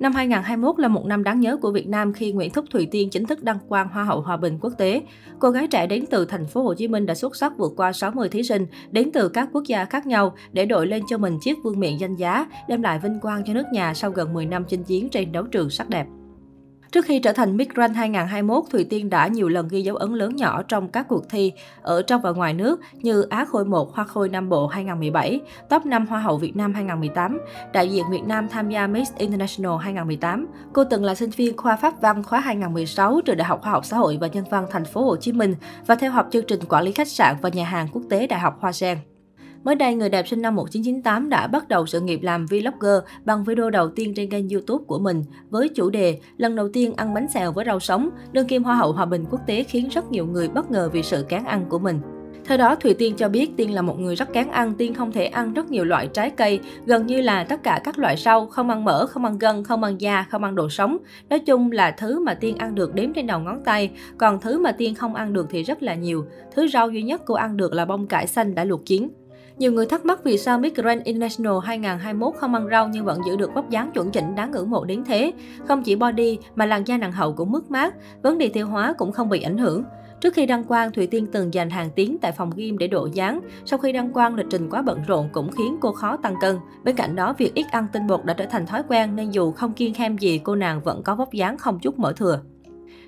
Năm 2021 là một năm đáng nhớ của Việt Nam khi Nguyễn Thúc Thùy Tiên chính thức đăng quang Hoa hậu Hòa bình quốc tế. Cô gái trẻ đến từ thành phố Hồ Chí Minh đã xuất sắc vượt qua 60 thí sinh đến từ các quốc gia khác nhau để đội lên cho mình chiếc vương miện danh giá, đem lại vinh quang cho nước nhà sau gần 10 năm chinh chiến trên đấu trường sắc đẹp. Trước khi trở thành Miss Grand 2021, Thùy Tiên đã nhiều lần ghi dấu ấn lớn nhỏ trong các cuộc thi ở trong và ngoài nước như Á Khôi 1, Hoa Khôi Nam Bộ 2017, Top 5 Hoa hậu Việt Nam 2018, đại diện Việt Nam tham gia Miss International 2018. Cô từng là sinh viên khoa Pháp văn khóa 2016 trường Đại học Khoa học Xã hội và Nhân văn Thành phố Hồ Chí Minh và theo học chương trình quản lý khách sạn và nhà hàng quốc tế Đại học Hoa Sen. Mới đây, người đẹp sinh năm 1998 đã bắt đầu sự nghiệp làm vlogger bằng video đầu tiên trên kênh YouTube của mình với chủ đề lần đầu tiên ăn bánh xèo với rau sống. Đương kim Hoa hậu Hòa bình quốc tế khiến rất nhiều người bất ngờ vì sự cán ăn của mình. Theo đó, Thùy Tiên cho biết Tiên là một người rất kén ăn, Tiên không thể ăn rất nhiều loại trái cây, gần như là tất cả các loại rau, không ăn mỡ, không ăn gân, không ăn da, không ăn đồ sống. Nói chung là thứ mà Tiên ăn được đếm trên đầu ngón tay, còn thứ mà Tiên không ăn được thì rất là nhiều. Thứ rau duy nhất cô ăn được là bông cải xanh đã luộc chín. Nhiều người thắc mắc vì sao Miss Grand International 2021 không ăn rau nhưng vẫn giữ được vóc dáng chuẩn chỉnh đáng ngưỡng mộ đến thế. Không chỉ body mà làn da nặng hậu cũng mất mát, vấn đề tiêu hóa cũng không bị ảnh hưởng. Trước khi đăng quang, Thủy Tiên từng dành hàng tiếng tại phòng gym để độ dáng. Sau khi đăng quang, lịch trình quá bận rộn cũng khiến cô khó tăng cân. Bên cạnh đó, việc ít ăn tinh bột đã trở thành thói quen nên dù không kiêng khem gì, cô nàng vẫn có vóc dáng không chút mỡ thừa.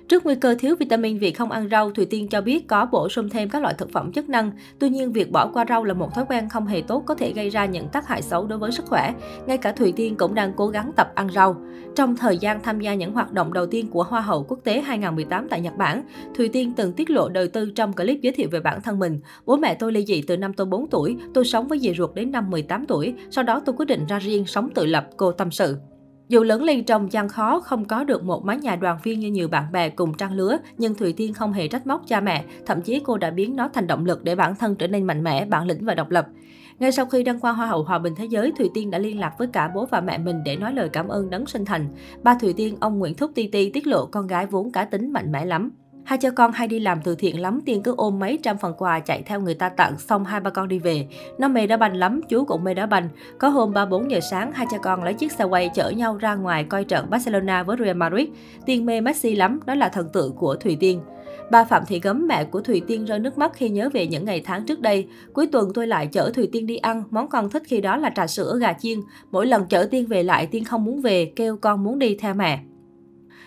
Trước nguy cơ thiếu vitamin vì không ăn rau, Thùy Tiên cho biết có bổ sung thêm các loại thực phẩm chức năng. Tuy nhiên, việc bỏ qua rau là một thói quen không hề tốt có thể gây ra những tác hại xấu đối với sức khỏe. Ngay cả Thùy Tiên cũng đang cố gắng tập ăn rau. Trong thời gian tham gia những hoạt động đầu tiên của Hoa hậu quốc tế 2018 tại Nhật Bản, Thùy Tiên từng tiết lộ đời tư trong clip giới thiệu về bản thân mình. Bố mẹ tôi ly dị từ năm tôi 4 tuổi, tôi sống với dì ruột đến năm 18 tuổi, sau đó tôi quyết định ra riêng sống tự lập, cô tâm sự. Dù lớn lên trong gian khó, không có được một mái nhà đoàn viên như nhiều bạn bè cùng trang lứa, nhưng Thùy Tiên không hề trách móc cha mẹ, thậm chí cô đã biến nó thành động lực để bản thân trở nên mạnh mẽ, bản lĩnh và độc lập. Ngay sau khi đăng quang Hoa hậu Hòa bình Thế giới, Thùy Tiên đã liên lạc với cả bố và mẹ mình để nói lời cảm ơn đấng sinh thành. Ba Thùy Tiên, ông Nguyễn Thúc Ti Ti tiết lộ con gái vốn cá tính mạnh mẽ lắm. Hai cha con hay đi làm từ thiện lắm, Tiên cứ ôm mấy trăm phần quà chạy theo người ta tặng, xong hai ba con đi về. Nó mê đá banh lắm, chú cũng mê đá banh. Có hôm 3-4 giờ sáng, hai cha con lấy chiếc xe quay chở nhau ra ngoài coi trận Barcelona với Real Madrid. Tiên mê Messi lắm, đó là thần tượng của Thùy Tiên. Bà Phạm Thị Gấm, mẹ của Thùy Tiên rơi nước mắt khi nhớ về những ngày tháng trước đây. Cuối tuần tôi lại chở Thùy Tiên đi ăn, món con thích khi đó là trà sữa gà chiên. Mỗi lần chở Tiên về lại, Tiên không muốn về, kêu con muốn đi theo mẹ.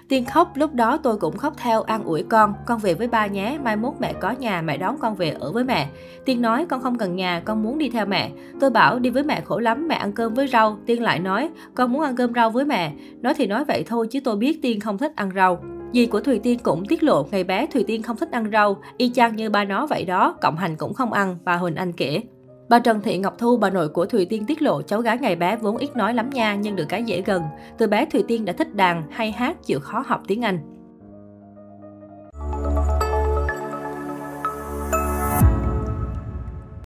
Tiên khóc, lúc đó tôi cũng khóc theo an ủi con, con về với ba nhé, mai mốt mẹ có nhà, mẹ đón con về ở với mẹ. Tiên nói con không cần nhà, con muốn đi theo mẹ. Tôi bảo đi với mẹ khổ lắm, mẹ ăn cơm với rau. Tiên lại nói con muốn ăn cơm rau với mẹ. Nói thì nói vậy thôi chứ tôi biết Tiên không thích ăn rau. Dì của Thùy Tiên cũng tiết lộ ngày bé Thùy Tiên không thích ăn rau, y chang như ba nó vậy đó, cộng hành cũng không ăn, bà Huỳnh Anh kể. Bà Trần Thị Ngọc Thu, bà nội của Thùy Tiên tiết lộ cháu gái ngày bé vốn ít nói lắm nha nhưng được cái dễ gần. Từ bé Thùy Tiên đã thích đàn, hay hát, chịu khó học tiếng Anh.